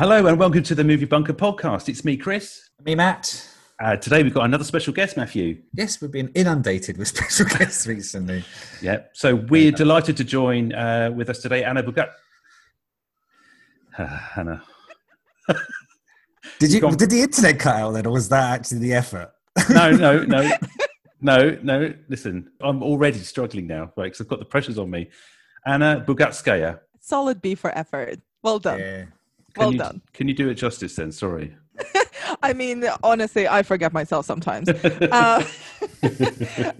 Hello and welcome to the Movie Bunker podcast. It's me, Chris. Me, Matt. Uh, today we've got another special guest, Matthew. Yes, we've been inundated with special guests recently. Yeah, so we're delighted to join uh, with us today, Anna Bugat. Anna. Did you? Gone. Did the internet cut out then, or was that actually the effort? No, no, no, no, no. Listen, I'm already struggling now, right? Because I've got the pressures on me. Anna Bugatskaya. Solid B for effort. Well done. Yeah. Can Well you, done. Can you do it justice then? Sorry. I mean, honestly, I forget myself sometimes. uh,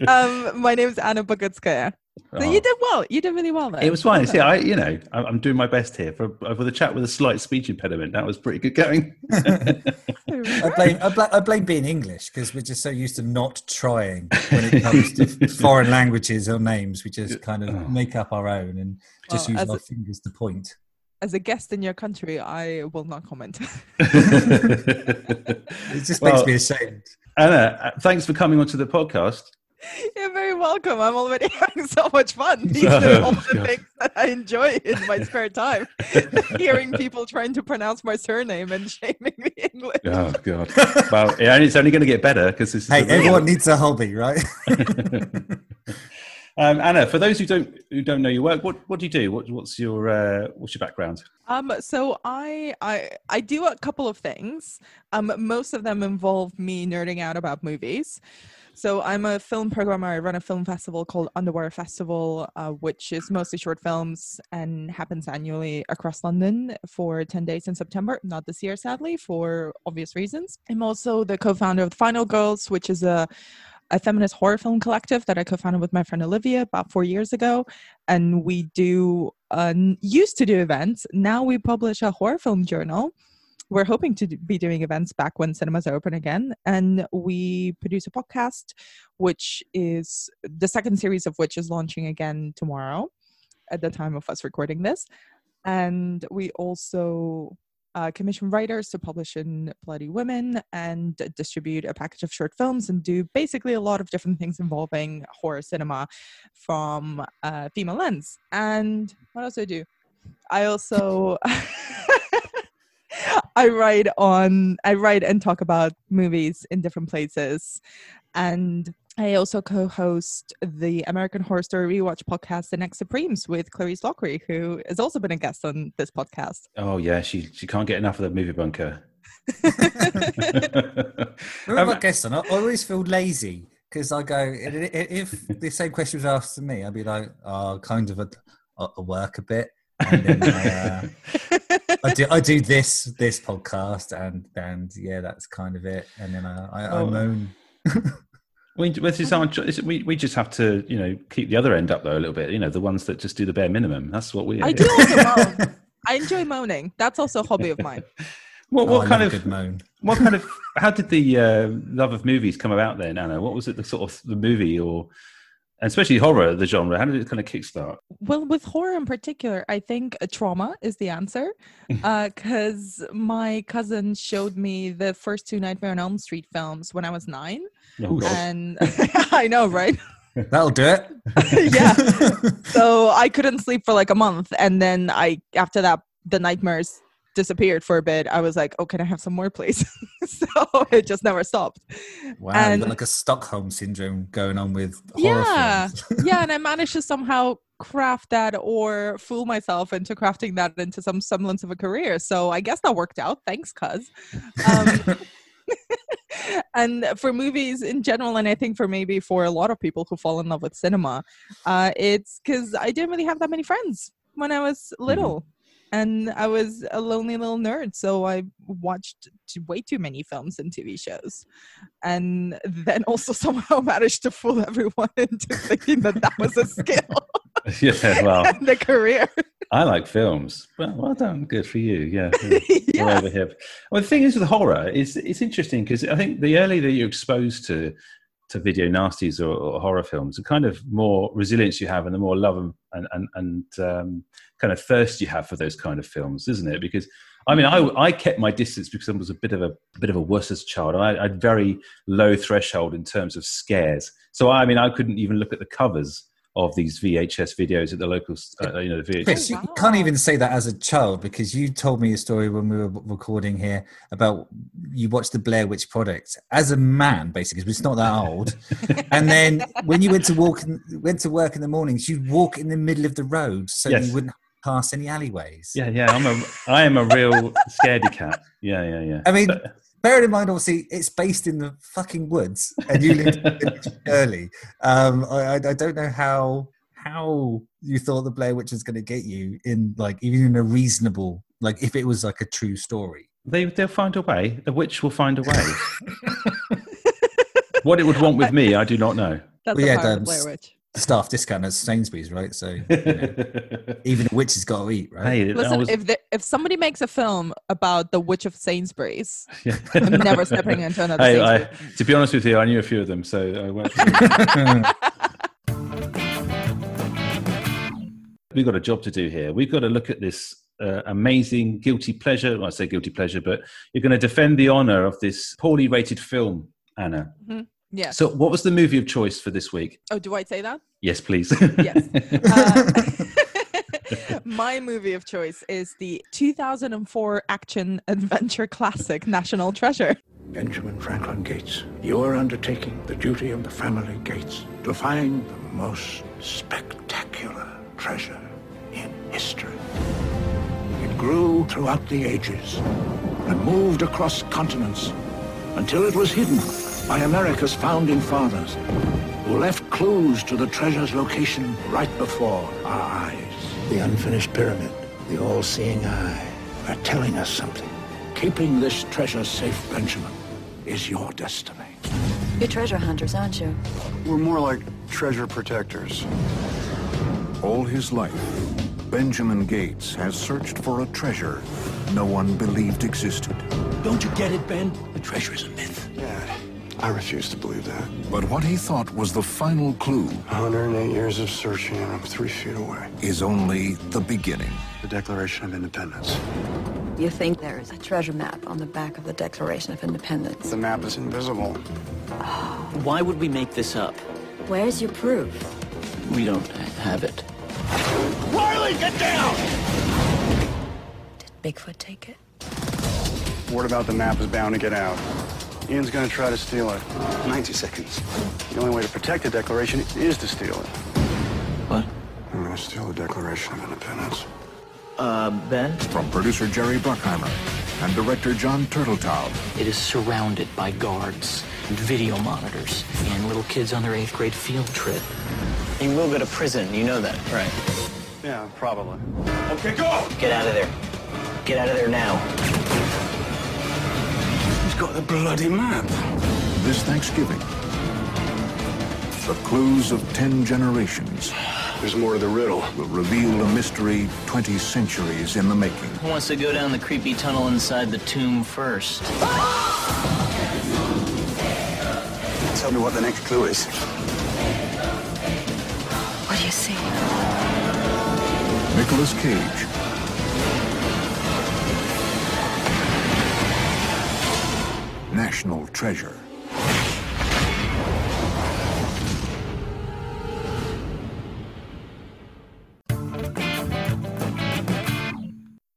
um, my name is Anna Bogutskaya. So Oh. you did well. You did really well there. It was fine. Well See. I, you know, I- I'm doing my best here for for the chat with a slight speech impediment. That was pretty good going. I blame, I, bla- I blame being English because we're just so used to not trying when it comes to foreign languages or names. We just kind of make up our own and just Well, use our a- fingers to point. As a guest in your country, I will not comment. It just makes me ashamed. Anna, uh, thanks for coming onto the podcast. You're very welcome. I'm already having so much fun. These are all the Oh, things that I enjoy in my spare time. Hearing people trying to pronounce my surname and shaming me English. Oh God! well, yeah, it's only going to get better because this is. Hey, everyone needs a hobby, right? Um, Anna, for those who don't who don't know your work, what what do you do? What, what's your uh, what's your background? Um, so I I I do a couple of things. Um, most of them involve me nerding out about movies. So I'm a film programmer. I run a film festival called Underwire Festival, uh, which is mostly short films and happens annually across London for 10 days in September. Not this year, sadly, for obvious reasons. I'm also the co-founder of the Final Girls, which is a a feminist horror film collective that I co-founded with my friend Olivia about four years ago, and we do uh, used to do events. Now we publish a horror film journal. We're hoping to be doing events back when cinemas are open again, and we produce a podcast, which is the second series of which is launching again tomorrow, at the time of us recording this, and we also uh, commission writers to publish in Bloody Women and distribute a package of short films and do basically a lot of different things involving horror cinema from a female lens. And what else do I do? I also I write on I write and talk about movies in different places. And I also co-host the American Horror Story Rewatch podcast, The Next Supremes, with Clarisse Loughrey, who has also been a guest on this podcast. Oh yeah, she she can't get enough of the movie bunker. Whenever Um, I guess on, I always feel lazy because I go, i- i- if the same question was asked to me, I'd be like, oh, kind of a, a work a bit. And then I, uh, I do I do this this podcast and and yeah that's kind of it and then I I, I Oh. moan we, this is our, it's- we we just have to you know keep the other end up though a little bit. You know the ones that just do the bare minimum. That's what we. I do also moan. I enjoy moaning. That's also a hobby of mine. What Oh, what I kind of moan what kind of how did the uh, love of movies come about then, Anna? What was it the sort of the movie or especially horror the genre? How did it kind of kickstart? Well, with horror in particular, I think uh, trauma is the answer. Because my cousin showed me the first two Nightmare on Elm Street films when I was nine. Oh, And I know, right? that'll do it yeah. So I couldn't sleep for like a month. And then I, after that, the nightmares disappeared for a bit. I was like, oh, can I have some more, please? so it just never stopped. wow And- like a Stockholm syndrome going on with horror Yeah. films yeah, and I managed to somehow craft that or fool myself into crafting that into some semblance of a career. So I guess that worked out. Thanks, cuz. Um, and for movies in general, and I think for maybe for a lot of people who fall in love with cinema, uh, it's because I didn't really have that many friends when I was little. And I was a lonely little nerd, so I watched way too many films and TV shows, and then also somehow managed to fool everyone into thinking that that was a skill yeah, well, and a career. I like films. Well, well done. Good for you. Yeah. yeah. over here. Well, the thing is with horror, is it's interesting because I think the earlier that you're exposed to to video nasties or, or horror films, the kind of more resilience you have, and the more love and and and, um, kind of thirst you have for those kind of films, isn't it? Because I mean, I, I kept my distance because I was a bit of a, bit of a wuss as a child. I, I had very low threshold in terms of scares. So I mean, I couldn't even look at the covers of these VHS videos at the local, uh, you know, the VHS. Chris, you can't even say that as a child because you told me a story when we were recording here about you watched the Blair Witch Project as a man, basically, because it's not that old. and then when you went to walk, in, went to work in the mornings, you'd walk in the middle of the road so Yes. you wouldn't pass any alleyways. Yeah, yeah, I'm a, I am a real scaredy cat. Yeah, yeah, yeah. I mean, bearing in mind, obviously, it's based in the fucking woods, and you lived early. Um, I, I, I don't know how how you thought the Blair Witch was going to get you in, like, even in a reasonable, like, if it was like a true story. They they'll find a way. The witch will find a way. what it would want with me, I do not know. That's Well, yeah, power um, Blair Witch. Staff discount at Sainsbury's, right? So you know, even a witch has got to eat, right? hey, Listen, was, if the, if somebody makes a film about the Witch of Sainsbury's, yeah. I'm never stepping into another Hey, Sainsbury's. I, to be honest with you, I knew a few of them, so I went. We've got a job to do here. We've got to look at this uh, amazing guilty pleasure. Well, I say guilty pleasure, but you're going to defend the honor of this poorly rated film, Anna. Yes. So, what was the movie of choice for this week? oh, do I say that? Yes, please. Yes. Uh, my movie of choice is the 2004 action adventure classic National Treasure. Benjamin Franklin Gates, you are undertaking the duty of the family Gates to find the most spectacular treasure in history. It grew throughout the ages and moved across continents until it was hidden by America's founding fathers who left clues to the treasure's location right before our eyes. The unfinished pyramid, the all-seeing eye, are telling us something. Keeping this treasure safe, Benjamin, is your destiny. You're treasure hunters, aren't you? We're more like treasure protectors. All his life, Benjamin Gates has searched for a treasure no one believed existed. Don't you get it, Ben? The treasure is a myth. Dad, I refuse to believe that. But what he thought was the final clue 108 years of searching and I'm three feet away. is only the beginning. The Declaration of Independence. You think there is a treasure map on the back of the Declaration of Independence. The map is invisible. Why would we make this up? Where's your proof? We don't have it. Riley, get down! Did Bigfoot take it? Word about the map is bound to get out. Ian's gonna try to steal it. 90 seconds. The only way to protect the Declaration is to steal it. What? I'm gonna steal the Declaration of Independence. Uh, Ben? From producer Jerry Bruckheimer and director John Turteltaub, It is surrounded by guards and video monitors and little kids on their eighth grade field trip. You will go to prison, you know that, right? Yeah, probably. Okay, go! Get out of there. Get out of there now. He's got the bloody map. this Thanksgiving. The clues of 10 generations There's more to the riddle. will reveal a mystery 20 centuries in the making. Who wants to go down the creepy tunnel inside the tomb first? Tell me what the next clue is. What do you see? Nicolas Cage. National Treasure.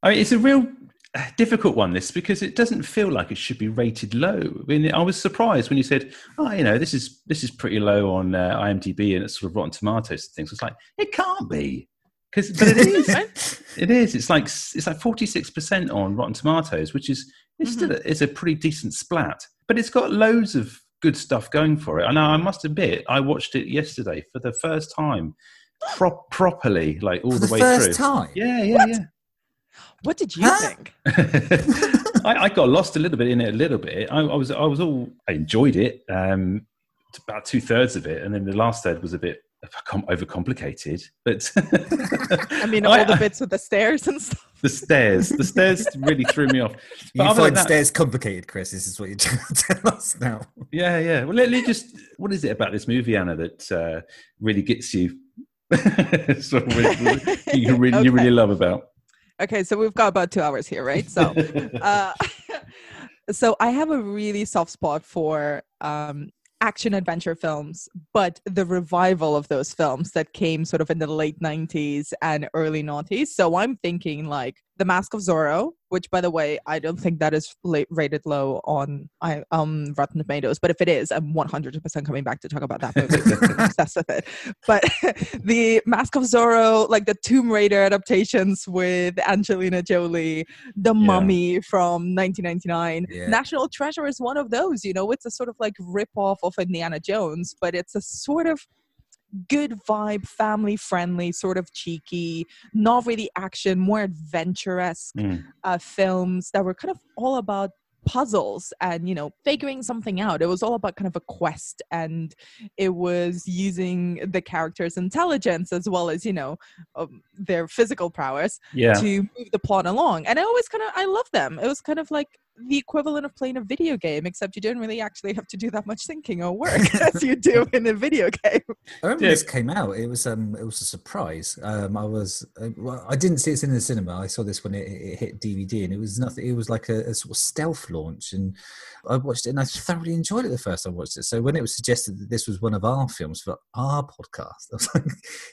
I mean, it's a real uh, difficult one, this, because it doesn't feel like it should be rated low. I mean, I was surprised when you said, "Oh, you know, this is this is pretty low on uh, IMDb and it's sort of Rotten Tomatoes and things." It's like it can't be, because but it is. it is. It's like it's like forty six percent on Rotten Tomatoes, which is it's still a, it's a pretty decent splat. But it's got loads of good stuff going for it. And I know I must admit, I watched it yesterday for the first time, pro- properly, like all the, the way first through. time? Yeah, yeah, yeah. What did you Huh? think? I, I got lost a little bit in it. A little bit. I, I was. I was all. I enjoyed it. Um, about two thirds of it, and then the last third was a bit com- overcomplicated. But I mean, I- all the bits with the stairs and stuff. The stairs, the stairs really threw me off. But You find that- stairs complicated, Chris. This is what you're trying to tell us now. Yeah, yeah. Well, let me just. What is it about this movie, Anna, that uh, really gets you? sort of really, you, really, you really love about. Okay, so we've got about two hours here, right? So, uh, so I have a really soft spot for um, action adventure films, but the revival of those films that came sort of in the late 90s and early noughties. So I'm thinking like The Mask of Zorro, which by the way, I don't think that is la- rated low on I um Rotten Tomatoes, but if it is, I'm 100% coming back to talk about that movie. I'm obsessed with it. But the Mask of Zorro, like the Tomb Raider adaptations with Angelina Jolie, The Mummy from 1999, Yeah. National Treasure is one of those. You know, it's a sort of like rip off of Indiana Jones, but it's a sort of good vibe, family friendly, sort of cheeky, not really action, more adventure esque Mm. uh, films that were kind of all about puzzles and you know figuring something out it was all about kind of a quest and it was using the characters intelligence as well as you know um, their physical prowess Yeah. to move the plot along and i always kind of i love them it was kind of like the equivalent of playing a video game except you don't really actually have to do that much thinking or work as you do in a video game I remember Yeah. this came out. It was um, it was a surprise. Um, I was, uh, well, I didn't see it in the cinema. I saw this when it, it hit DVD, and it was nothing. It was like a, a sort of stealth launch, and I watched it, and I thoroughly enjoyed it the first time I watched it. So when it was suggested that this was one of our films for our podcast, I was like,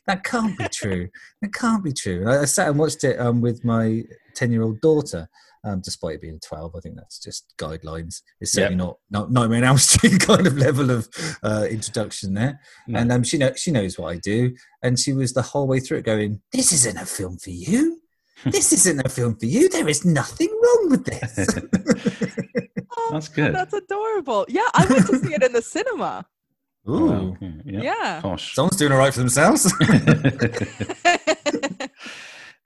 that can't be true. That can't be true. And I, I sat and watched it um, with my ten-year-old daughter. Um, despite it being 12, I think that's just guidelines. It's certainly not, not Nightmare on Elm Street kind of level of uh, introduction there. No. And um, she know she knows what I do, and she was the whole way through it going, "This isn't a film for you. This isn't a film for you. There is nothing wrong with this." Oh, That's good. that's adorable yeah i went to see it in the cinema Ooh, Wow. Yeah. yeah Posh. someone's doing all right for themselves.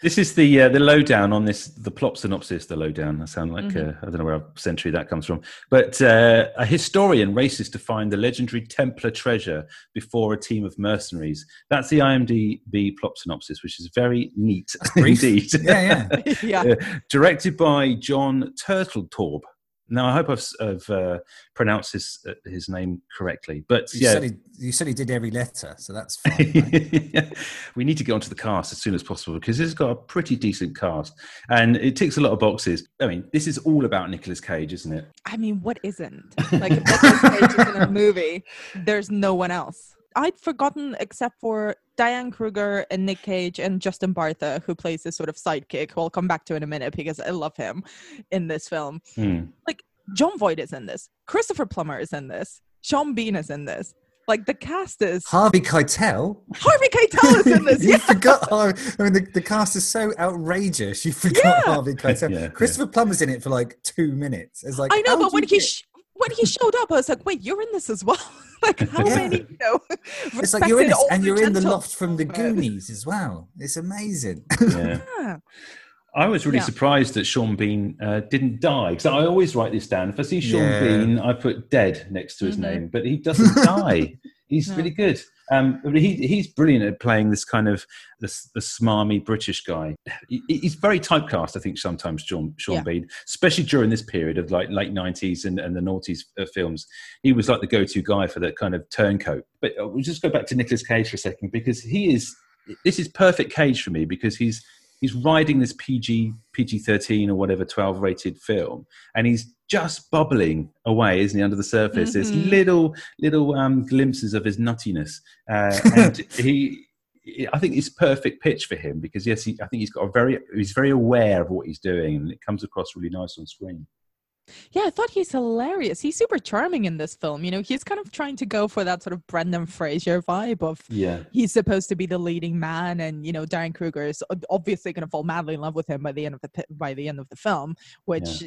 this is the uh, the lowdown on this the plot synopsis. The lowdown. I sound like Mhm. uh, I don't know where century that comes from, but uh, a historian races to find the legendary Templar treasure before a team of mercenaries. That's the IMDb plot synopsis, which is very neat indeed. yeah, yeah. yeah Uh, directed by John Turteltaub. Now, I hope I've, s- I've uh, pronounced his uh, his name correctly, but You yeah, said he, you said he did every letter, so that's fine. right? we need to get onto the cast as soon as possible because it's got a pretty decent cast and it ticks a lot of boxes. I mean, this is all about Nicolas Cage, isn't it? I mean, what isn't? Like, if Nicolas Cage is in a movie, there's no one else. I'd forgotten, except for Diane Kruger and Nick Cage and Justin Bartha, who plays this sort of sidekick, who I'll come back to in a minute because I love him in this film. Hmm. Like Jon Voight is in this. Christopher Plummer is in this. Sean Bean is in this. Like, the cast is. Harvey Keitel. Harvey Keitel is in this. you Yeah. forgot. Har- I mean, the, the cast is so outrageous. You forgot Yeah. Harvey Keitel. Yeah, yeah. Christopher Plummer's in it for like two minutes. It's like I know, but when he sh- when he showed up, I was like, "Wait, you're in this as well?" like, how Yeah. many? You know, it's like you're in respected this, and you're in the loft from the Goonies as well. It's amazing. Yeah. Yeah. I was really Yeah. surprised that Sean Bean uh, didn't die because I always write this down. If I see Sean Yeah. Bean, I put dead next to his Mhm. name, but he doesn't die. He's No. really good. Um, he, he's brilliant at playing this kind of the, the smarmy British guy. He, he's very typecast, I think, sometimes Sean, Sean Yeah. Bean, especially during this period of like late nineties and, and the noughties uh, films. He was like the go-to guy for that kind of turncoat. But uh, we'll just go back to Nicolas Cage for a second because he is. This is perfect Cage for me because he's he's riding this PG PG thirteen or whatever twelve rated film, and he's just bubbling away, isn't he, under the surface? There's Mhm. little little um, glimpses of his nuttiness, uh, and he. I think it's perfect pitch for him because yes, he, I think he's got a very he's very aware of what he's doing, and it comes across really nice on screen. Yeah, I thought he's hilarious. He's super charming in this film. You know, he's kind of trying to go for that sort of Brendan Fraser vibe of Yeah, he's supposed to be the leading man, and you know, Diane Kruger is obviously going to fall madly in love with him by the end of the by the end of the film, which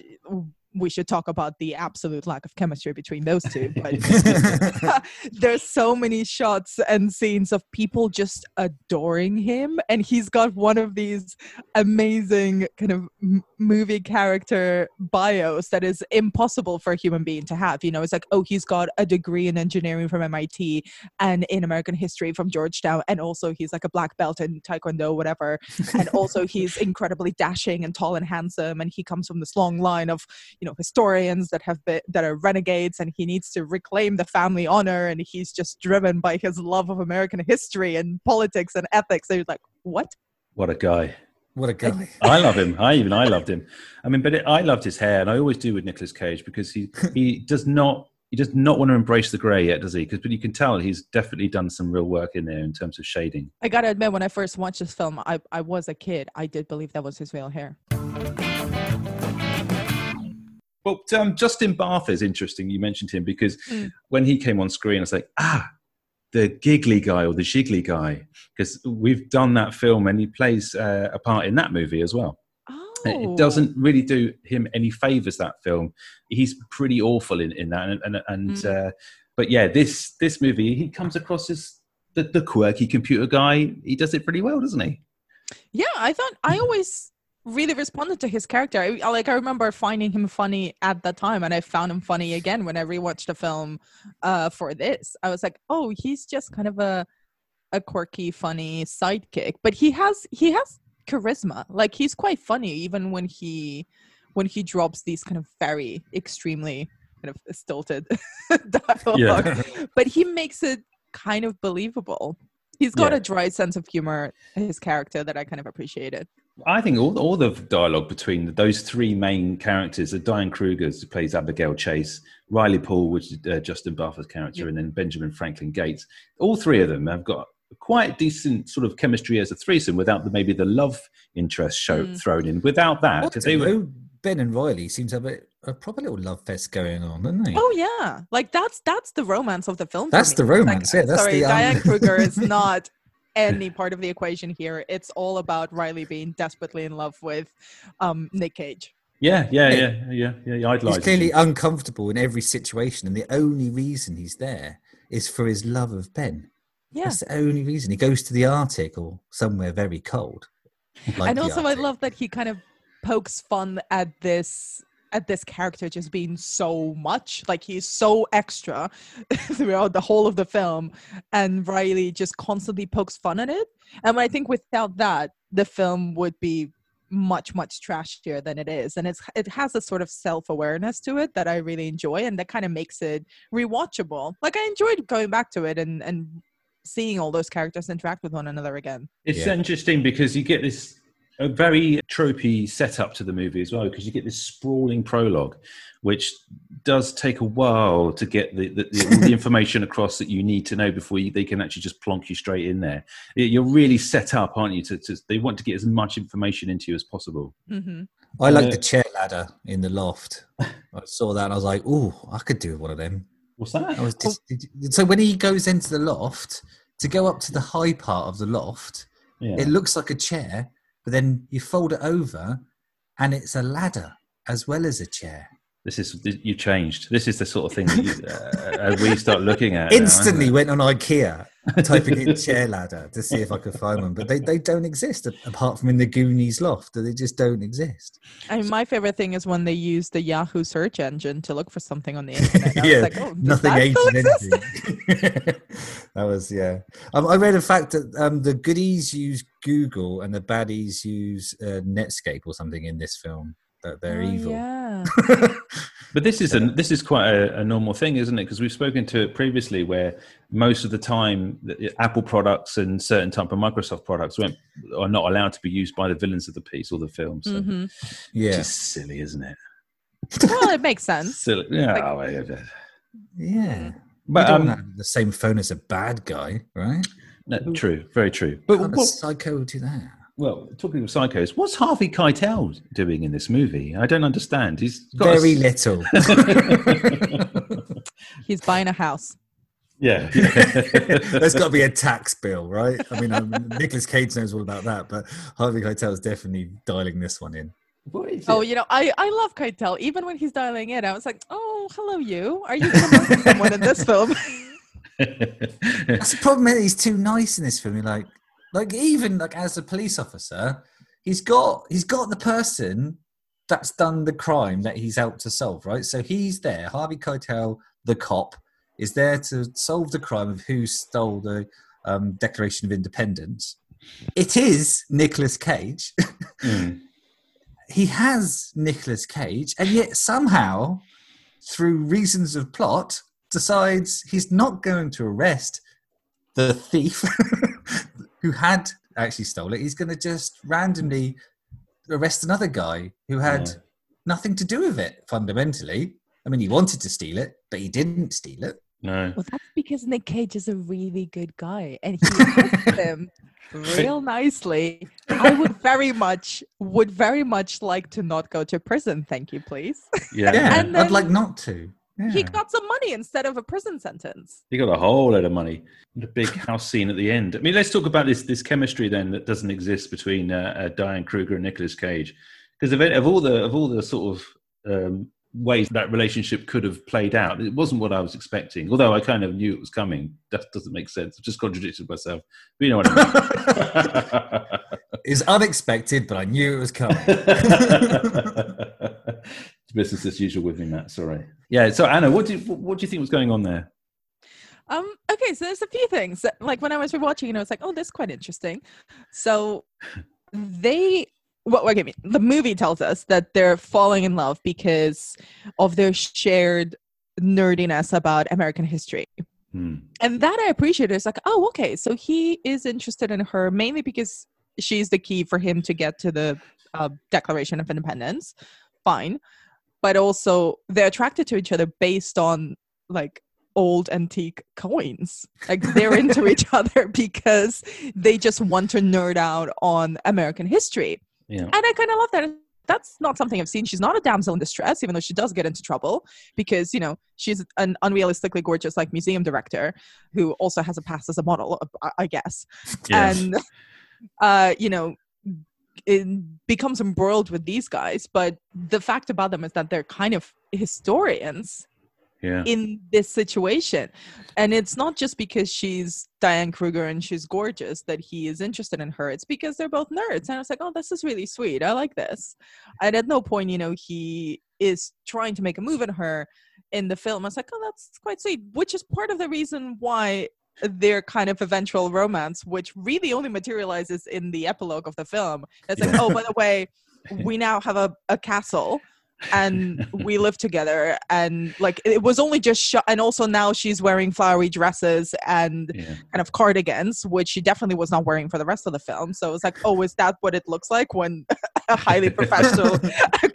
we should talk about the absolute lack of chemistry between those two. But there's so many shots and scenes of people just adoring him and he's got one of these amazing kind of m- movie character bios that is impossible for a human being to have you know it's like oh he's got a degree in engineering from MIT and in American history from Georgetown and also he's like a black belt in taekwondo whatever and also he's incredibly dashing and tall and handsome and he comes from this long line of you know historians that have been that are renegades and he needs to reclaim the family honor and he's just driven by his love of american history and politics and ethics and you're like what what a guy! what a guy. I love him. I even I loved him. I mean, but it, I loved his hair, and I always do with Nicolas Cage because he he does not he does not want to embrace the grey yet, does he? Because but you can tell he's definitely done some real work in there in terms of shading. I gotta admit, when I first watched this film, I, I was a kid. I did believe that was his real hair. Well, um, Justin Bartha is interesting. You mentioned him because Mm. when he came on screen, I was like, ah, the giggly guy or the jiggly guy, because we've done that film and he plays uh, a part in that movie as well. Oh, It doesn't really do him any favors. That film, he's pretty awful in, in that. And, and, and Mm. uh, but yeah, this this movie, he comes across as the, the quirky computer guy. He does it pretty well, doesn't he? Yeah, I thought I always really responded to his character. I, like I remember finding him funny at that time, and I found him funny again when I rewatched the film uh, for this. I was like, oh, he's just kind of a a quirky, funny sidekick, but he has he has charisma. Like he's quite funny, even when he when he drops these kind of very extremely kind of stilted dialogue. But he makes it kind of believable. He's got Yeah. a dry sense of humor, his character that I kind of appreciated. I think all, all the dialogue between those three main characters are Diane Kruger, who plays Abigail Chase, Riley Poole, which is uh, Justin Bartha's character, Yeah. and then Benjamin Franklin Gates. All three of them have got quite decent sort of chemistry as a threesome without the, maybe the love interest show Mm. thrown in. Without that, because they were Ben and Riley seem to have a, a proper little love fest going on, don't they? Oh yeah, like that's that's the romance of the film. for That's me. the It's like, romance, yeah, that's sorry, the, um, Diane Kruger is not any part of the equation here. It's all about Riley being desperately in love with um, Nick Cage. yeah, yeah, Yeah. yeah, yeah, yeah. He He's idolizes clearly uncomfortable in every situation, and the only reason he's there is for his love of Ben. Yeah, That's the only reason. He goes to the Arctic or somewhere very cold. like and the also I love that he kind of pokes fun at this at this character just being so much like he's so extra throughout the whole of the film and riley just constantly pokes fun at it. And i think without that the film would be much much trashier than it is. And it's it has a sort of self-awareness to it that i really enjoy and that kind of makes it rewatchable. Like i enjoyed going back to it and and seeing all those characters interact with one another again. It's Yeah. interesting because you get this a very tropey setup to the movie as well because you get this sprawling prologue, which does take a while to get the, the, the, the information across that you need to know before you, they can actually just plonk you straight in there. You're really set up, aren't you? To, to they want to get as much information into you as possible. hmm I like Uh, the chair ladder in the loft. I saw that and I was like, oh, I could do one of them. What's that? I was just, so when he goes into the loft, to go up to the high part of the loft, Yeah. it looks like a chair, but then you fold it over and it's a ladder as well as a chair. This is you changed. This is the sort of thing that you, uh, as we start looking at Instantly it? went on IKEA typing in chair ladder to see if I could find one, but they, they don't exist apart from in the Goonies loft. They just don't exist. I mean, my favorite thing is when they use the Yahoo search engine to look for something on the internet. Yeah, like, oh, nothing that aids still in exist? anything. that was yeah. Um, I read a fact that um, the goodies use Google and the baddies use uh, Netscape or something in this film. That they're Oh, evil. Yeah. But this is a this is quite a, a normal thing, isn't it? Because we've spoken to it previously, where most of the time the- Apple products and certain type of Microsoft products won't, are not allowed to be used by the villains of the piece or the film. So hmm it's Yeah, just silly, isn't it? Well, it makes sense. Silly. Yeah. Like- oh, yeah, yeah. yeah. But you don't um, have the same phone as a bad guy, right? no, true, very true. But How would a what, psycho do that? Well, talking of psychos, what's Harvey Keitel doing in this movie? I don't understand. He's got a Very s- little. He's buying a house. yeah. There's got to be a tax bill, right? I mean, um, Nicolas Cage knows all about that, but Harvey Keitel is definitely dialing this one in. What is Oh, it? you know, I, I love Keitel. Even when he's dialing in, I was like, oh, hello, you. Are you going to murder someone in this film? That's the problem. He's too nice in this film. You're like, like even like as a police officer, he's got he's got the person that's done the crime that he's out to solve, right? So he's there. Harvey Keitel, the cop, is there to solve the crime of who stole the um, Declaration of Independence. It is Nicolas Cage. Mm. he has Nicolas Cage, and yet somehow, through reasons of plot, decides he's not going to arrest the thief who had actually stole it. He's going to just randomly arrest another guy who had Yeah. nothing to do with it, fundamentally. I mean, he wanted to steal it, but he didn't steal it. No. Well, that's because Nick Cage is a really good guy, and he hits him real nicely. I would very much, would very much like to not go to prison. Thank you, please. Yeah. Yeah, And I'd like not to. He got some money instead of a prison sentence. He got a whole lot of money. The big house scene at the end. I mean, let's talk about this this chemistry then that doesn't exist between uh, uh, Diane Kruger and Nicolas Cage. Because of, of all the of all the sort of um, ways that relationship could have played out, it wasn't what I was expecting. Although I kind of knew it was coming. That doesn't make sense. I've just contradicted myself. But you know what I mean. It's unexpected, but I knew it was coming. it's business as usual with me, Matt. Sorry. Yeah. So Anna, what do you, what do you think was going on there? Um, okay, so there's a few things. that- Like when I was rewatching, you know, it's like, oh, this is quite interesting. So they, well, okay, the movie tells us that they're falling in love because of their shared nerdiness about American history. Hmm. And that I appreciate. It's like, oh, okay, so he is interested in her mainly because she's the key for him to get to the uh, Declaration of Independence. Fine. But also, they're attracted to each other based on like old antique coins. Like they're into each other because they just want to nerd out on American history. Yeah. And I kind of love that. That's not something I've seen. She's not a damsel in distress, even though she does get into trouble because, you know, she's an unrealistically gorgeous, like, museum director who also has a past as a model, I- I guess. Yes. And, uh, you know, becomes embroiled with these guys. But the fact about them is that they're kind of historians Yeah. in this situation. And it's not just because she's Diane Kruger and she's gorgeous that he is interested in her. It's because they're both nerds. And I was like, oh, this is really sweet. I like this. And at no point, you know, he is trying to make a move on her in the film. I was like, oh, that's quite sweet, which is part of the reason why their kind of eventual romance, which really only materializes in the epilogue of the film. It's like, oh, by the way, we now have a, a castle and we live together and like it was only just shot and also now she's wearing flowery dresses and Yeah. kind of cardigans which she definitely was not wearing for the rest of the film so it's like oh is that what it looks like when a highly professional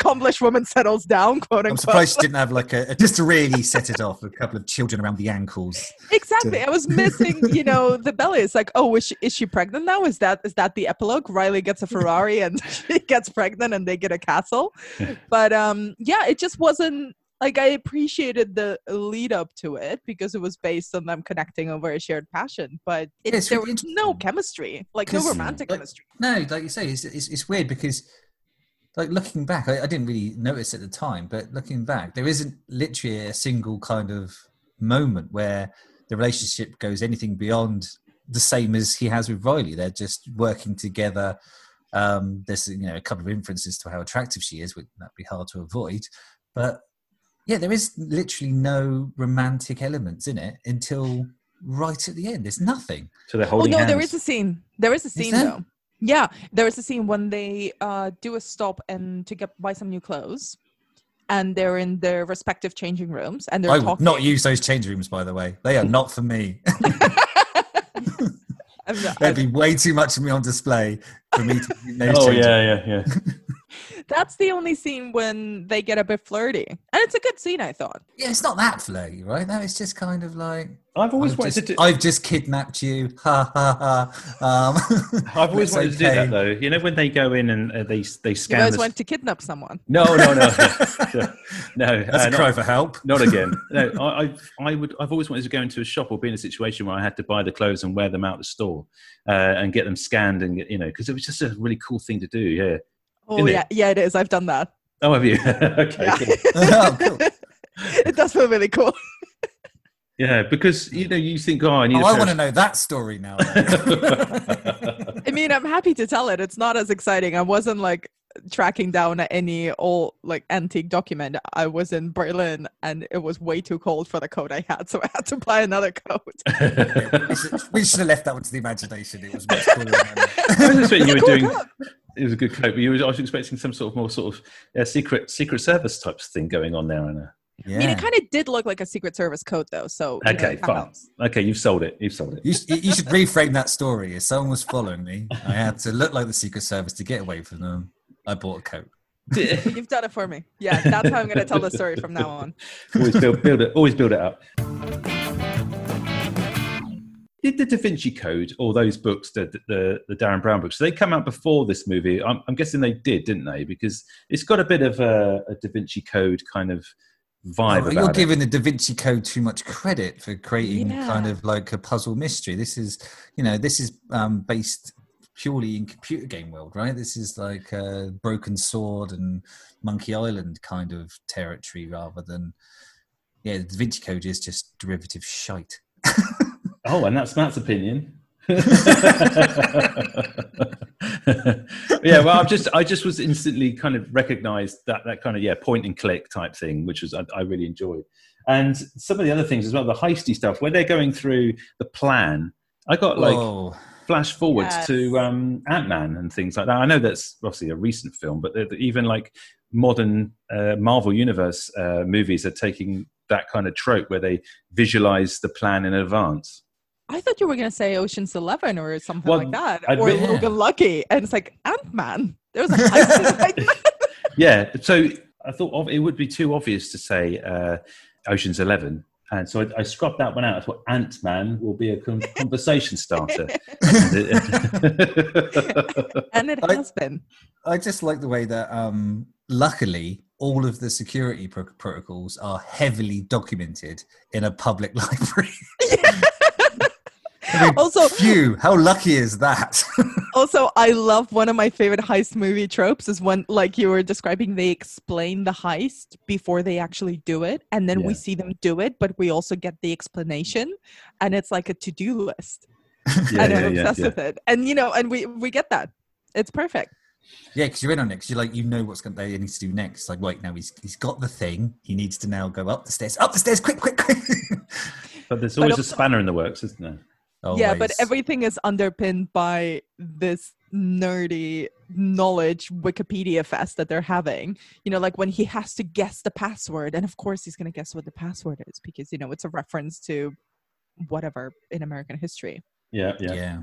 accomplished woman settles down quote unquote. I'm surprised she didn't have like a just to really set it off, a couple of children around the ankles. exactly. I was missing you know the belly. It's like oh is she, is she pregnant now? Is that is that the epilogue? Riley gets a ferrari and she gets pregnant and they get a castle. But um yeah it just wasn't like i appreciated the lead up to it because it was based on them connecting over a shared passion. But it, Yeah, it's there really was no chemistry like no romantic like- chemistry. No, like you say, it's, it's, it's weird because, like, looking back, I, I didn't really notice at the time, but looking back, there isn't literally a single kind of moment where the relationship goes anything beyond the same as he has with Riley. They're just working together. Um, there's you know a couple of inferences to how attractive she is, which that'd be hard to avoid. But yeah, there is literally no romantic elements in it until right at the end. There's nothing. So they're oh no hands. there is a scene there is a scene there? though yeah there is a scene when they uh do a stop and to get buy some new clothes and they're in their respective changing rooms and they're I would talking not use those change rooms, by the way. They are not for me. I'm not- There'd be way too much of me on display for me to use those Oh yeah, yeah, yeah. That's the only scene when they get a bit flirty, and it's a good scene, I thought. Yeah, it's not that flirty, right? No, it's just kind of like I've always I've wanted just, to do. I've just kidnapped you. Ha ha ha. Um, I've always it's wanted to do that though. You know when they go in and uh, they they You scan. guys the- want to kidnap someone. No, no, no, no. That's uh, a not- cry for help. Not again. No, I, I, I would. I've always wanted to go into a shop or be in a situation where I had to buy the clothes and wear them out the store, uh, and get them scanned and you know, because it was just a really cool thing to do. Yeah. Oh Isn't it? yeah, yeah, it is. I've done that. Oh, have you? okay. Yeah. cool. oh, cool. it does feel really cool. Yeah, because you know you think, oh, I need. Oh, a I want to know that story now. I mean, I'm happy to tell it. It's not as exciting. I wasn't like tracking down any old like antique document. I was in Berlin and it was way too cold for the coat I had, so I had to buy another coat. we, should, we should have left that one to the imagination. It was much cooler. than that. I was expecting you were doing. coat. It was a good coat, but you were, I was expecting some sort of more sort of uh, secret secret service types thing going on there, Anna. Yeah. I mean, it kind of did look like a Secret Service coat, though. So you know, Okay, fine. helps. Okay, you've sold it. You've sold it. You, sh- you should reframe that story. If someone was following me, I had to look like the Secret Service to get away from them. I bought a coat. You've done it for me. Yeah, that's how I'm going to tell the story from now on. always build, build it. Always build it up. Did the Da Vinci Code or those books, the the, the Darren Brown books, they come out before this movie? I'm, I'm guessing they did, didn't they? Because it's got a bit of a, a Da Vinci Code kind of vibe. Oh, about you're it. giving the Da Vinci Code too much credit for creating Yeah. kind of like a puzzle mystery. This is, you know, this is um, based purely in computer game world, right? This is like uh, Broken Sword and Monkey Island kind of territory rather than, yeah, the Da Vinci Code is just derivative shite. Oh, and that's Matt's opinion. yeah, well, I'm just, I just was instantly kind of recognised that that kind of yeah point and click type thing, which was I, I really enjoyed, and some of the other things as well, the heisty stuff where they're going through the plan. I got like Whoa. flash forwards Yes. to um, Ant Man and things like that. I know that's obviously a recent film, but they're- even like modern uh, Marvel Universe uh, movies are taking that kind of trope where they visualize the plan in advance. I thought you were going to say Ocean's Eleven or something Well, like that, I'd or been- Logan Lucky, and it's like Ant Man. There was a heist. Yeah, so I thought of, it would be too obvious to say uh, Ocean's Eleven. And so I, I scrubbed that one out. I thought Ant Man will be a con- conversation starter. and it I- has been. I just like the way that, um, luckily, all of the security pro- protocols are heavily documented in a public library. I mean, Also- phew, how lucky is that? Also, I love one of my favorite heist movie tropes is when, like you were describing, they explain the heist before they actually do it, and then we see them do it, but we also get the explanation, and it's like a to-do list, yeah, and yeah, I'm yeah, obsessed yeah. with it. And you know, and we we get that. It's perfect. yeah, because you're in on it. Because you're like, you know what's going they needs to do next. Like, wait, now he's he's got the thing. He needs to now go up the stairs. Up the stairs, quick, quick, quick. But there's But always a spanner in the works, isn't there? Oh, yeah, but everything is underpinned by this nerdy knowledge Wikipedia fest that they're having. You know, like when he has to guess the password, and of course he's going to guess what the password is because you know it's a reference to whatever in American history. Yeah, yeah. yeah.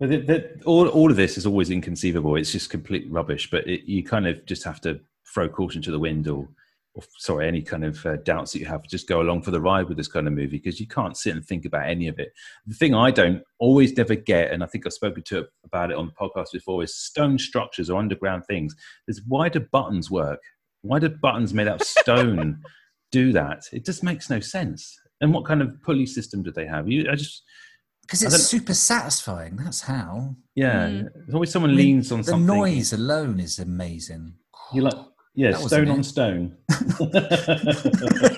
But the, the, all, all of this is always inconceivable. It's just complete rubbish. But it, you kind of just have to throw caution to the wind, or, or sorry, any kind of uh, doubts that you have. Just go along for the ride with this kind of movie because you can't sit and think about any of it. The thing I don't always never get, and I think I've spoken to about it on the podcast before, is stone structures or underground things. Is why do buttons work? Why do buttons made out of stone do that? It just makes no sense. And what kind of pulley system do they have? You, I just, Because it's super satisfying. That's how. yeah. Mm. There's always someone leans on the something. noise alone is amazing. You like, yeah, stone on stone.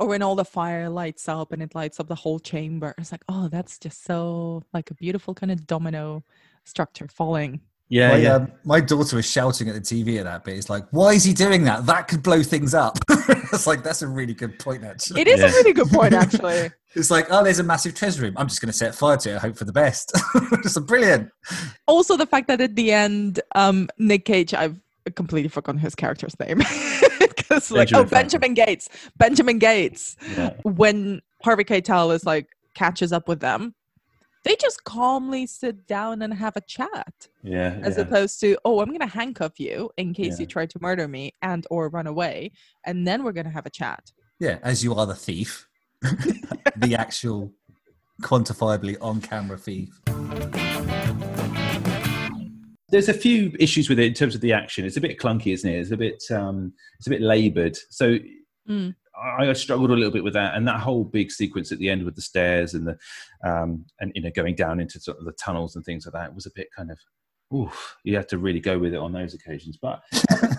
Or when all the fire lights up and it lights up the whole chamber. It's like, oh, that's just so like a beautiful kind of domino structure falling. yeah, my, yeah. um, my daughter was shouting at the TV at that bit. It's like, why is he doing that? That could blow things up. it's like, that's a really good point, actually. It is Yeah. a really good point, actually. It's like, oh, there's a massive treasure room. I'm just going to set fire to it. I hope for the best. it's a brilliant. also the fact that at the end um nick cage i've completely forgotten his character's name because like Benjamin oh benjamin gates benjamin gates yeah. when harvey keitel is like catches up with them they just calmly sit down and have a chat Yeah, as yeah. opposed to oh i'm gonna handcuff you in case Yeah. you try to murder me and or run away and then we're gonna have a chat Yeah, as you are the thief, the actual quantifiably on camera thief. There's a few issues with it in terms of the action. It's a bit clunky, isn't it? It's a bit, um, it's a bit laboured. So Mm. I, I struggled a little bit with that, and that whole big sequence at the end with the stairs and the, um, and you know, going down into sort of the tunnels and things like that was a bit kind of, oof. You have to really go with it on those occasions. But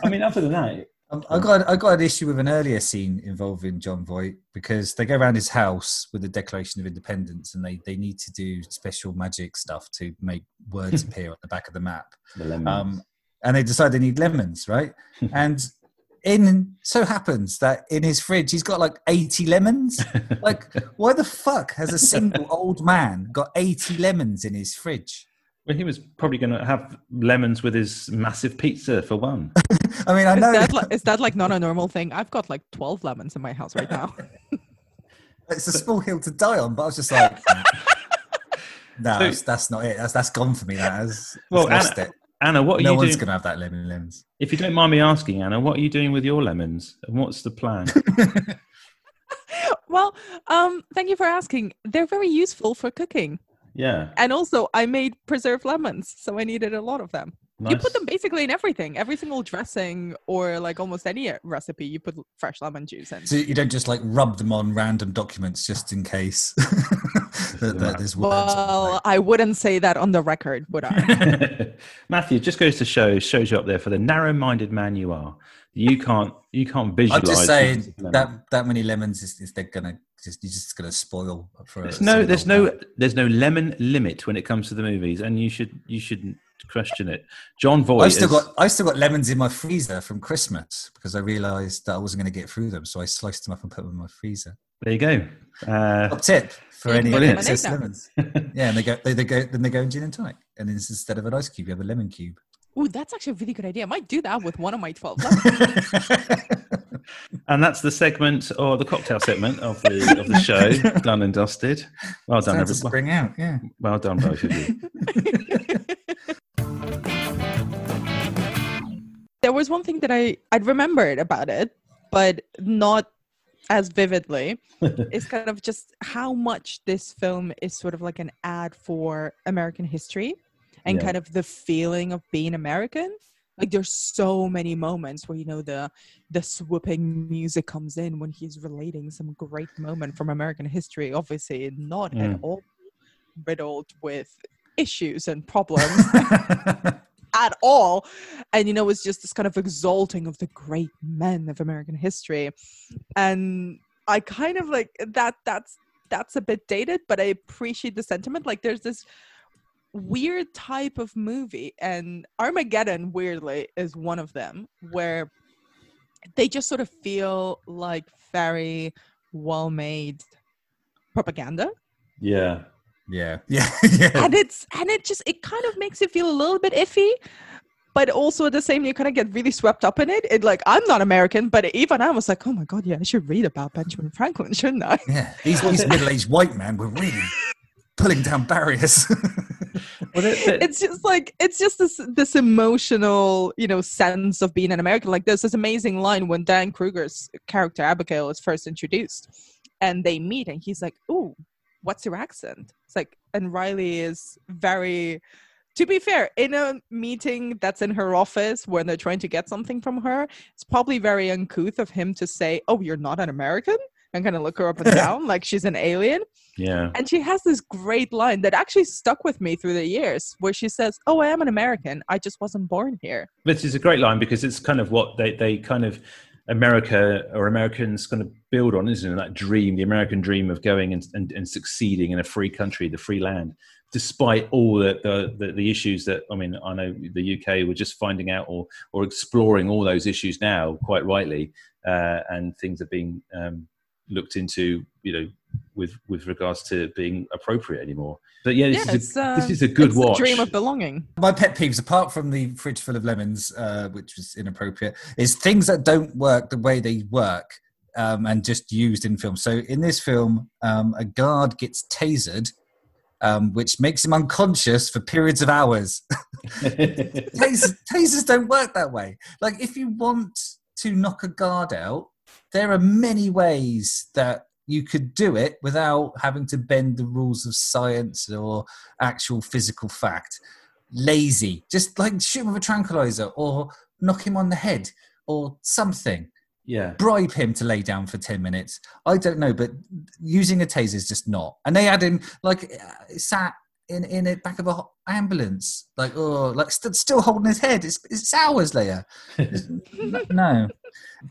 I mean, other than that, I got I got an issue with an earlier scene involving Jon Voight because they go around his house with the Declaration of Independence and they, they need to do special magic stuff to make words appear on the back of the map. the. Um, and they decide they need lemons, right? and in so happens that in his fridge he's got like 80 lemons. like, why the fuck has a single old man got 80 lemons in his fridge? Well, he was probably going to have lemons with his massive pizza for one. I mean, I is know that, like, is that like not a normal thing i've got like 12 lemons in my house right now it's a small hill to die on, but I was just like, no, So- that's, that's not it. That's that's gone for me. That has Well, well, lost Anna- it. Anna, what are no you doing? No one's going to have that lemon lemons. If you don't mind me asking, Anna, what are you doing with your lemons? And what's the plan? Well, um, thank you for asking. They're very useful for cooking. Yeah. And also, I made preserved lemons, so I needed a lot of them. You put them basically in everything, every single dressing or like almost any recipe. You put fresh lemon juice in. So you don't just like rub them on random documents just in case that, that there's Well, I wouldn't say that on the record, would I? Matthew, just goes to show shows you up there for the narrow-minded man you are. You can't you can't visualize. I'm visualize. just saying pieces of lemon. that that many lemons is, is they're gonna just you're just gonna spoil for. There's no there's no man. there's no lemon limit when it comes to the movies, and you should you shouldn't question it. Jon Voight. I've still has- got I still got lemons in my freezer from Christmas because I realised that I wasn't going to get through them, so I sliced them up and put them in my freezer. there you go. Uh, Top tip for any excess lemons. Yeah, and they go they, they go then they go in gin and tonic, and then instead of an ice cube, you have a lemon cube. Ooh, that's actually a really good idea. I might do that with one of my 12 lemons. and that's the segment or the cocktail segment of the of the show done and dusted. Well done, Time to everybody. spring out, yeah. Well done, both of you. there was one thing that I I'd remembered about it, but not as vividly. it's kind of just how much this film is sort of like an ad for American history and Yeah. kind of the feeling of being American. Like there's so many moments where you know the the swooping music comes in when he's relating some great moment from American history. Obviously, not at Mm. all riddled with issues and problems at all. And you know, it's just this kind of exalting of the great men of American history. And I kind of like that that's that's a bit dated, but I appreciate the sentiment. Like there's this weird type of movie and Armageddon weirdly is one of them where they just sort of feel like very well made propaganda Yeah. yeah, yeah, yeah. and it's and it just it kind of makes you feel a little bit iffy but also at the same you kind of get really swept up in it it like i'm not american but even i was like oh my god yeah i should read about benjamin franklin shouldn't i Yeah, these, these middle-aged white men were really pulling down barriers. Well, there- there- it's just like it's just this this emotional you know sense of being an american. Like there's this amazing line when Diane Kruger's character abigail is first introduced and they meet and he's like ooh what's your accent? It's like and riley is very to be fair in a meeting that's in her office when they're trying to get something from her it's probably very uncouth of him to say oh you're not an american and kind of look her up and down like she's an alien yeah. and she has this great line that actually stuck with me through the years where she says, Oh, I am an American. I just wasn't born here. This is a great line because it's kind of what they, they kind of America or Americans kind of build on, isn't it? That dream, the American dream of going and, and, and succeeding in a free country, the free land, despite all the, the, the, the issues that, I mean, I know the UK were just finding out or, or exploring all those issues now, quite rightly, uh, and things are being um, looked into, you know, with, with regards to being appropriate anymore. But yeah, this, yeah, is, a, uh, this is a good it's the watch. dream of belonging. My pet peeves, apart from the fridge full of lemons, uh, which was inappropriate, is things that don't work the way they work um, and just used in film. So in this film, um, a guard gets tasered, um, which makes him unconscious for periods of hours. tasers, tasers don't work that way. Like if you want to knock a guard out, there are many ways that you could do it without having to bend the rules of science or actual physical fact. Lazy, just like shoot him with a tranquilizer or knock him on the head or something. yeah. Bribe him to lay down for 10 minutes. I don't know, but using a taser is just not. And they had him like uh, sat in in the back of a ambulance, like oh, like st- still holding his head. It's, it's hours later. no.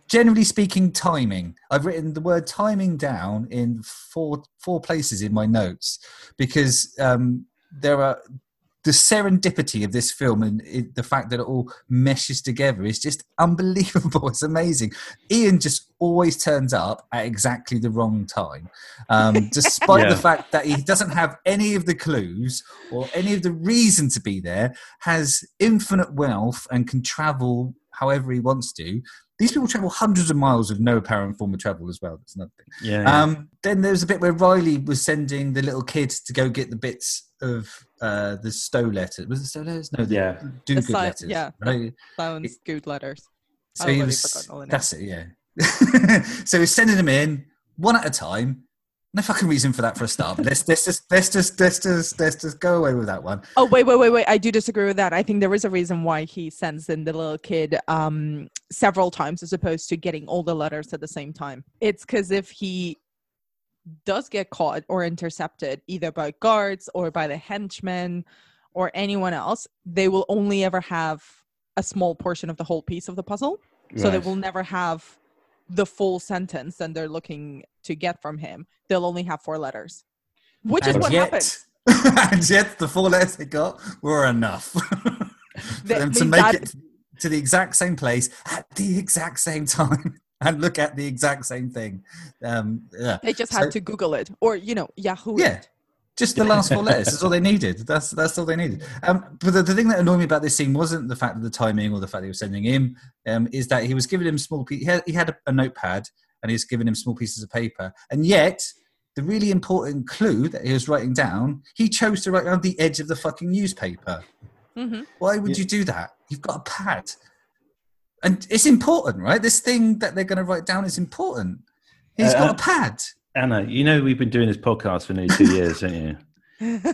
Generally speaking, timing. I've written the word timing down in four four places in my notes because um, there are the serendipity of this film and it, the fact that it all meshes together is just unbelievable. It's amazing. Ian just always turns up at exactly the wrong time, um, despite Yeah. the fact that he doesn't have any of the clues or any of the reason to be there. Has infinite wealth and can travel however he wants to. these people travel hundreds of miles with no apparent form of travel as well. That's another thing. Yeah. yeah. Um, then there's a bit where Riley was sending the little kid to go get the bits of uh, the Stowe letters. Was it Stowe letters? No, the Yeah. Dogood si- letters. yeah. Right? Sounds good letters. So I've he was. forgotten all the names. That's it. Yeah. so he's sending them in one at a time. No fucking reason for that for a start. But let's let's just let's just let's just let's just go away with that one. Oh wait, wait, wait, wait! I do disagree with that. I think there is a reason why he sends in the little kid um, several times as opposed to getting all the letters at the same time. It's because if he does get caught or intercepted, either by guards or by the henchmen or anyone else, they will only ever have a small portion of the whole piece of the puzzle. So they will never have the full sentence that they're looking to get from him. They'll only have four letters, which is what yet, happened. and yet, the four letters they got were enough for They- them to make that- it to the exact same place at the exact same time and look at the exact same thing. Um, yeah, They just So- had to Google it or you know Yahoo. Yeah. it. Just the last four letters. That's all they needed. That's that's all they needed. Um, but the, the thing that annoyed me about this scene wasn't the fact of the timing or the fact that he was sending him. Um, is that he was giving him small. Pe- he had, he had a, a notepad and he's giving him small pieces of paper, and yet the really important clue that he was writing down, he chose to write on the edge of the fucking newspaper. Mhm. Why would you do that? You've got a pad, and it's important, right? This thing that they're going to write down is important. He's Uh, got a pad. Anna, you know we've been doing this podcast for nearly two years, don't you?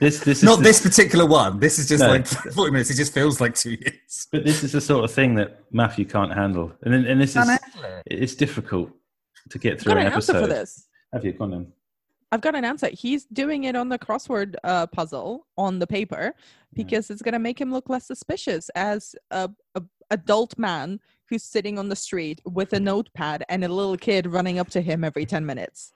This this is Not the- this particular one. This is just No. like 40 minutes. It just feels like two years. But this is the sort of thing that Matthew can't handle, and then- and this is Can't handle it's difficult to get through an an episode. for this. Have you gone on? I've got an answer. He's doing it on the crossword uh, puzzle on the paper because it's going to make him look less suspicious as a, a adult man who's sitting on the street with a notepad and a little kid running up to him every 10 minutes.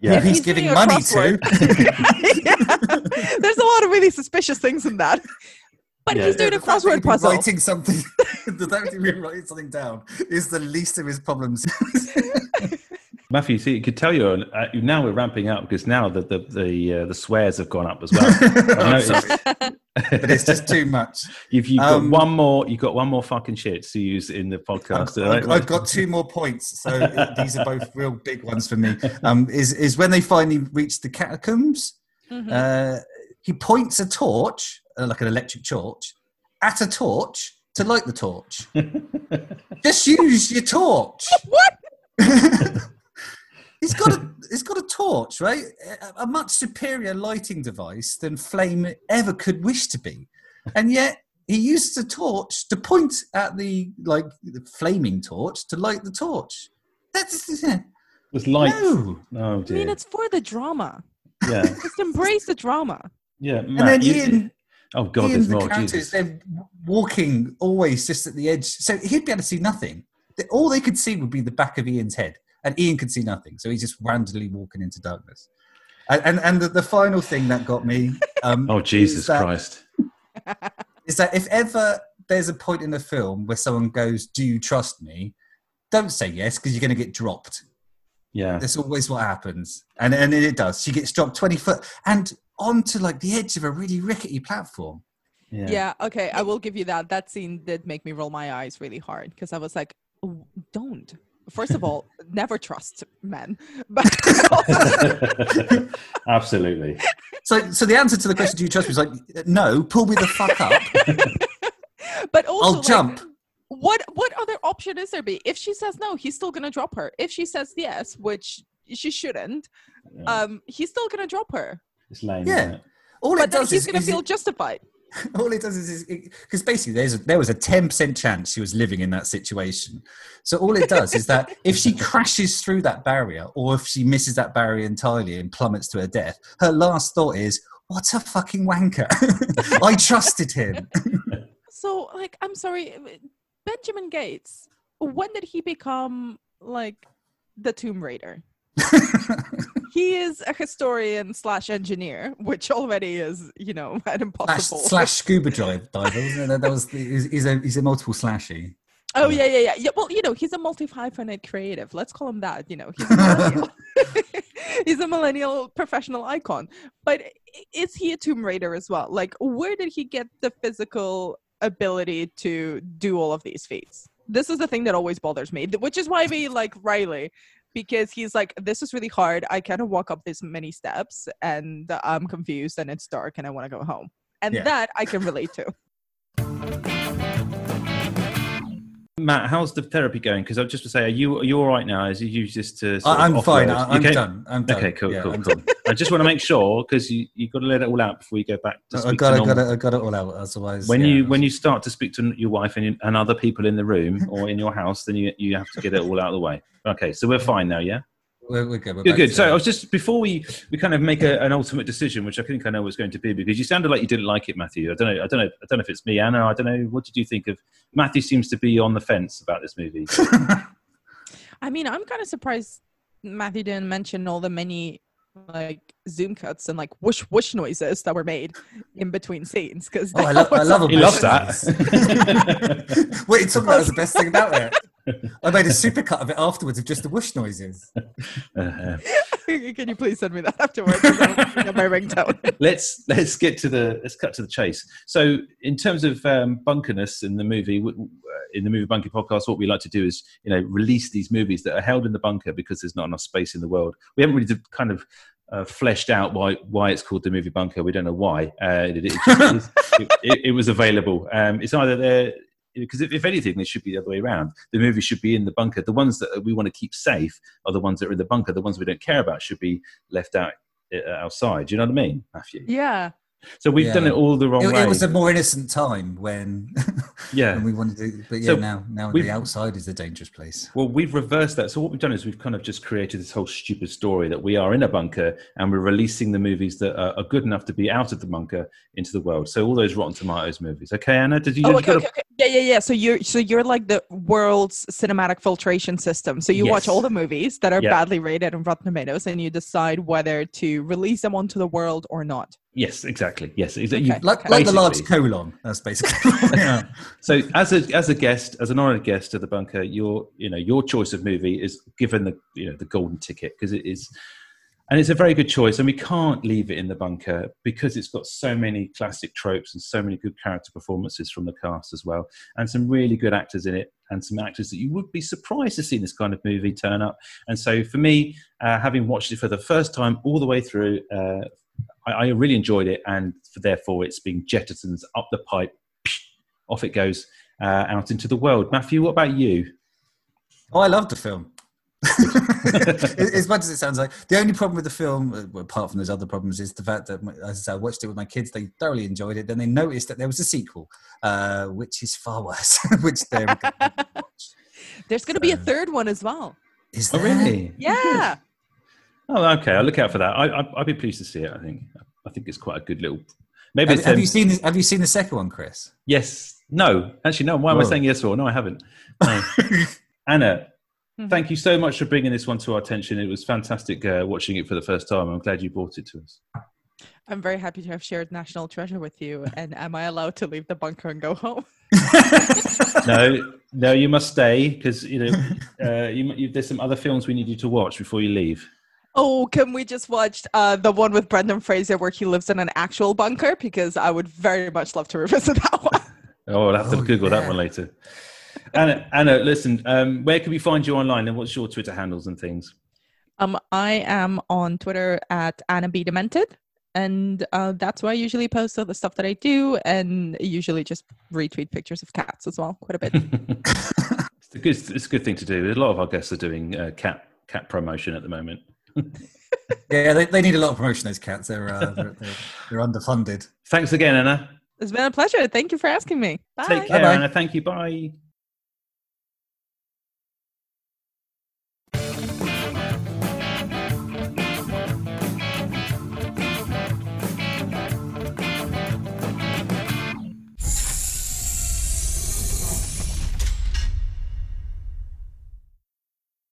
Yeah, he's, he's giving money crossword- to. Yeah. There's a lot of really suspicious things in that. But Yeah. he's doing The a fact that crossword puzzle. Writing something, the fact that he'd writing something down is the least of his problems. Matthew, see, you could tell you're uh, now we're ramping up because now the the the, uh, the swears have gone up as well. I've I'm noticed. sorry, but it's just too much. You've, you've Um, got one more. You've got one more fucking shit to use in the podcast. I've, all right? I've got two more points, so these are both real big ones for me. Um, is is when they finally reach the catacombs? Mhm. Uh, he points a torch, uh, like an electric torch, at a torch to light the torch. Just use your torch. What? He's got a he's got a torch, right? A, a much superior lighting device than flame ever could wish to be, and yet he used a torch to point at the like the flaming torch to light the torch. That's yeah. With light. no. Oh I dear. mean, it's for the drama. yeah, Just embrace the drama. yeah. And then you- Ian, oh god, Ian there's the more. characters, Jesus. they're walking always just at the edge, so he'd be able to see nothing. All they could see would be the back of Ian's head, and Ian could see nothing. So he's just randomly walking into darkness. And and, and the, the final thing that got me. Um, Oh Jesus is that- Christ! is that if ever there's a point in the film where someone goes, "Do you trust me?" Don't say yes because you're going to get dropped. Yeah, That's always what happens, and and it does. She gets dropped twenty foot and onto like the edge of a really rickety platform. yeah. Yeah. okay, I will give you that. That scene did make me roll my eyes really hard because I was like, "Oh, don't. First of all, never trust men. But Absolutely. So, so the answer to the question, "Do you trust me?" is like, no. Pull me the fuck up. but also I'll like, jump. what what other option is there be? If she says no, he's still gonna drop her. If she says yes, which she shouldn't, Yeah. um, he's still gonna drop her. It's lame. Yeah. Isn't it? All But it then does he's is, gonna is feel it- justified. all it does is because basically there's a, there was a 10% chance she was living in that situation so all it does is that if she crashes through that barrier or if she misses that barrier entirely and plummets to her death her last thought is what a fucking wanker i trusted him So, like, I'm sorry, Benjamin Gates. When did he become like the Tomb Raider? He is a historian slash engineer, which already is, you know, an impossible. slash scuba dive diver it? that was he's, he's a he's a multiple slashy Oh yeah, yeah, yeah, yeah. Well, you know, he's a multi hyphenate creative. Let's call him that. You know, he's a millennial. he's a millennial professional icon. But is he a Tomb Raider as well? Like, where did he get the physical ability to do all of these feats? this is the thing that always bothers me, which is why we like Riley, because he's like, this is really hard. I cannot walk up this many steps, and I'm confused, and it's dark, and I want to go home. And Yeah. that I can relate to. Matt, how's the therapy going? Because I just to say, are you are you all right now? Is you use this to? I'm fine. I, I'm, okay? done. I'm done. Okay, cool, Yeah, cool, I'm cool. I just want to make sure because you you got to let it all out before you go back to I got, to I got, it, I got it all out. Otherwise, when yeah, you when you start to speak to your wife and, and other people in the room or in your house, then you you have to get it all out of the way. Okay, so we're fine now, yeah. We're, we're good. We're Good, good. to- So I was just before we we kind of make a, an ultimate decision, which I think I know what's going to be, because you sounded like you didn't like it, Matthew. I don't know. I don't know. I don't know if it's me, Anna. I don't know. What did you think of? Matthew seems to be on the fence about this movie. I mean, I'm kind of surprised Matthew didn't mention all the many like zoom cuts and like whoosh whoosh noises that were made in between scenes because Oh, I, lo- I love He loves that. noise. Wait, talking about that was the best thing about it. I made a supercut of it afterwards of just the whoosh noises. Uh, Can you please send me that afterwards? 'Cause I don't think of my ringtone. let's let's get to the let's cut to the chase. So, in terms of um, bunkerness in the movie, w- w- uh, in the movie bunker podcast, what we like to do is you know release these movies that are held in the bunker because there's not enough space in the world. We haven't really kind of uh, fleshed out why why it's called the movie bunker. We don't know why. Uh, it, it, just it, it, it was available. Um, it's either there. Because if, if anything, they should be the other way around. The movie should be in the bunker. The ones that we want to keep safe are the ones that are in the bunker. The ones we don't care about should be left out uh, outside. Do you know what I mean, Matthew? Yeah. So we've Yeah. done it all the wrong It, way. it was a more innocent time when, Yeah. when we wanted to. But yeah, So now now the outside is a dangerous place. well, we've reversed that. So what we've done is we've kind of just created this whole stupid story that we are in a bunker and we're releasing the movies that are, are good enough to be out of the bunker into the world. So all those Rotten Tomatoes movies. Okay, Anna, did you? Oh, you okay, got okay, okay. Yeah, yeah, yeah. So you're so you're like the world's cinematic filtration system. So you watch all the movies that are Yeah. badly rated on Rotten Tomatoes, and you decide whether to release them onto the world or not. Yes, exactly. Yes, Okay. you- Like, like the large colon. That's basically. yeah. So as a as a guest, as an honoured guest of the bunker, your you know your choice of movie is given the you know the golden ticket because it is, and it's a very good choice. And we can't leave it in the bunker because it's got so many classic tropes and so many good character performances from the cast as well, and some really good actors in it, and some actors that you would be surprised to see in this kind of movie turn up. And so for me, uh, having watched it for the first time all the way through. Uh, I, I really enjoyed it, and for, therefore it's being jettisoned up the pipe. Off it goes uh, out into the world. Matthew, what about you? Oh, I loved the film. As much as it sounds like the only problem with the film, uh, well, apart from those other problems, is the fact that as I watched it with my kids. They thoroughly enjoyed it. Then they noticed that there was a sequel, uh, which is far worse. which they There's going to be a third one as well. is Oh, really? Yeah. Oh, okay. I'll look out for that. I, I, I'd be pleased to see it. I think. I think it's quite a good little. Maybe Have, have um, you seen? the- Have you seen the second one, Chris? yes. No. Actually, no. Why am I saying yes or no? I haven't. No. Anna, Mhm. thank you so much for bringing this one to our attention. It was fantastic uh, watching it for the first time. I'm glad you brought it to us. I'm very happy to have shared National Treasure with you. And am I allowed to leave the bunker and go home? no, no, you must stay because you know uh, you, you, there's some other films we need you to watch before you leave. Oh, can we just watch uh, the one with Brendan Fraser where he lives in an actual bunker? Because I would very much love to revisit that one. Oh, I'll have to Oh, Google that one later. Anna, Anna, listen, um, where can we find you online and what's your Twitter handles and things? Um, I am on Twitter at Anna B Demented, and uh, that's where I usually post all the stuff that I do, and usually just retweet pictures of cats as well, quite a bit. it's, a good, it's a good thing to do. A lot of our guests are doing uh, cat cat promotion at the moment. yeah, they, they need a lot of promotion. Those cats, they're uh, they're, they're, they're underfunded. Thanks again, Anna. it's been a pleasure. Thank you for asking me. Bye. Take care, Bye-bye. Anna. Thank you. Bye.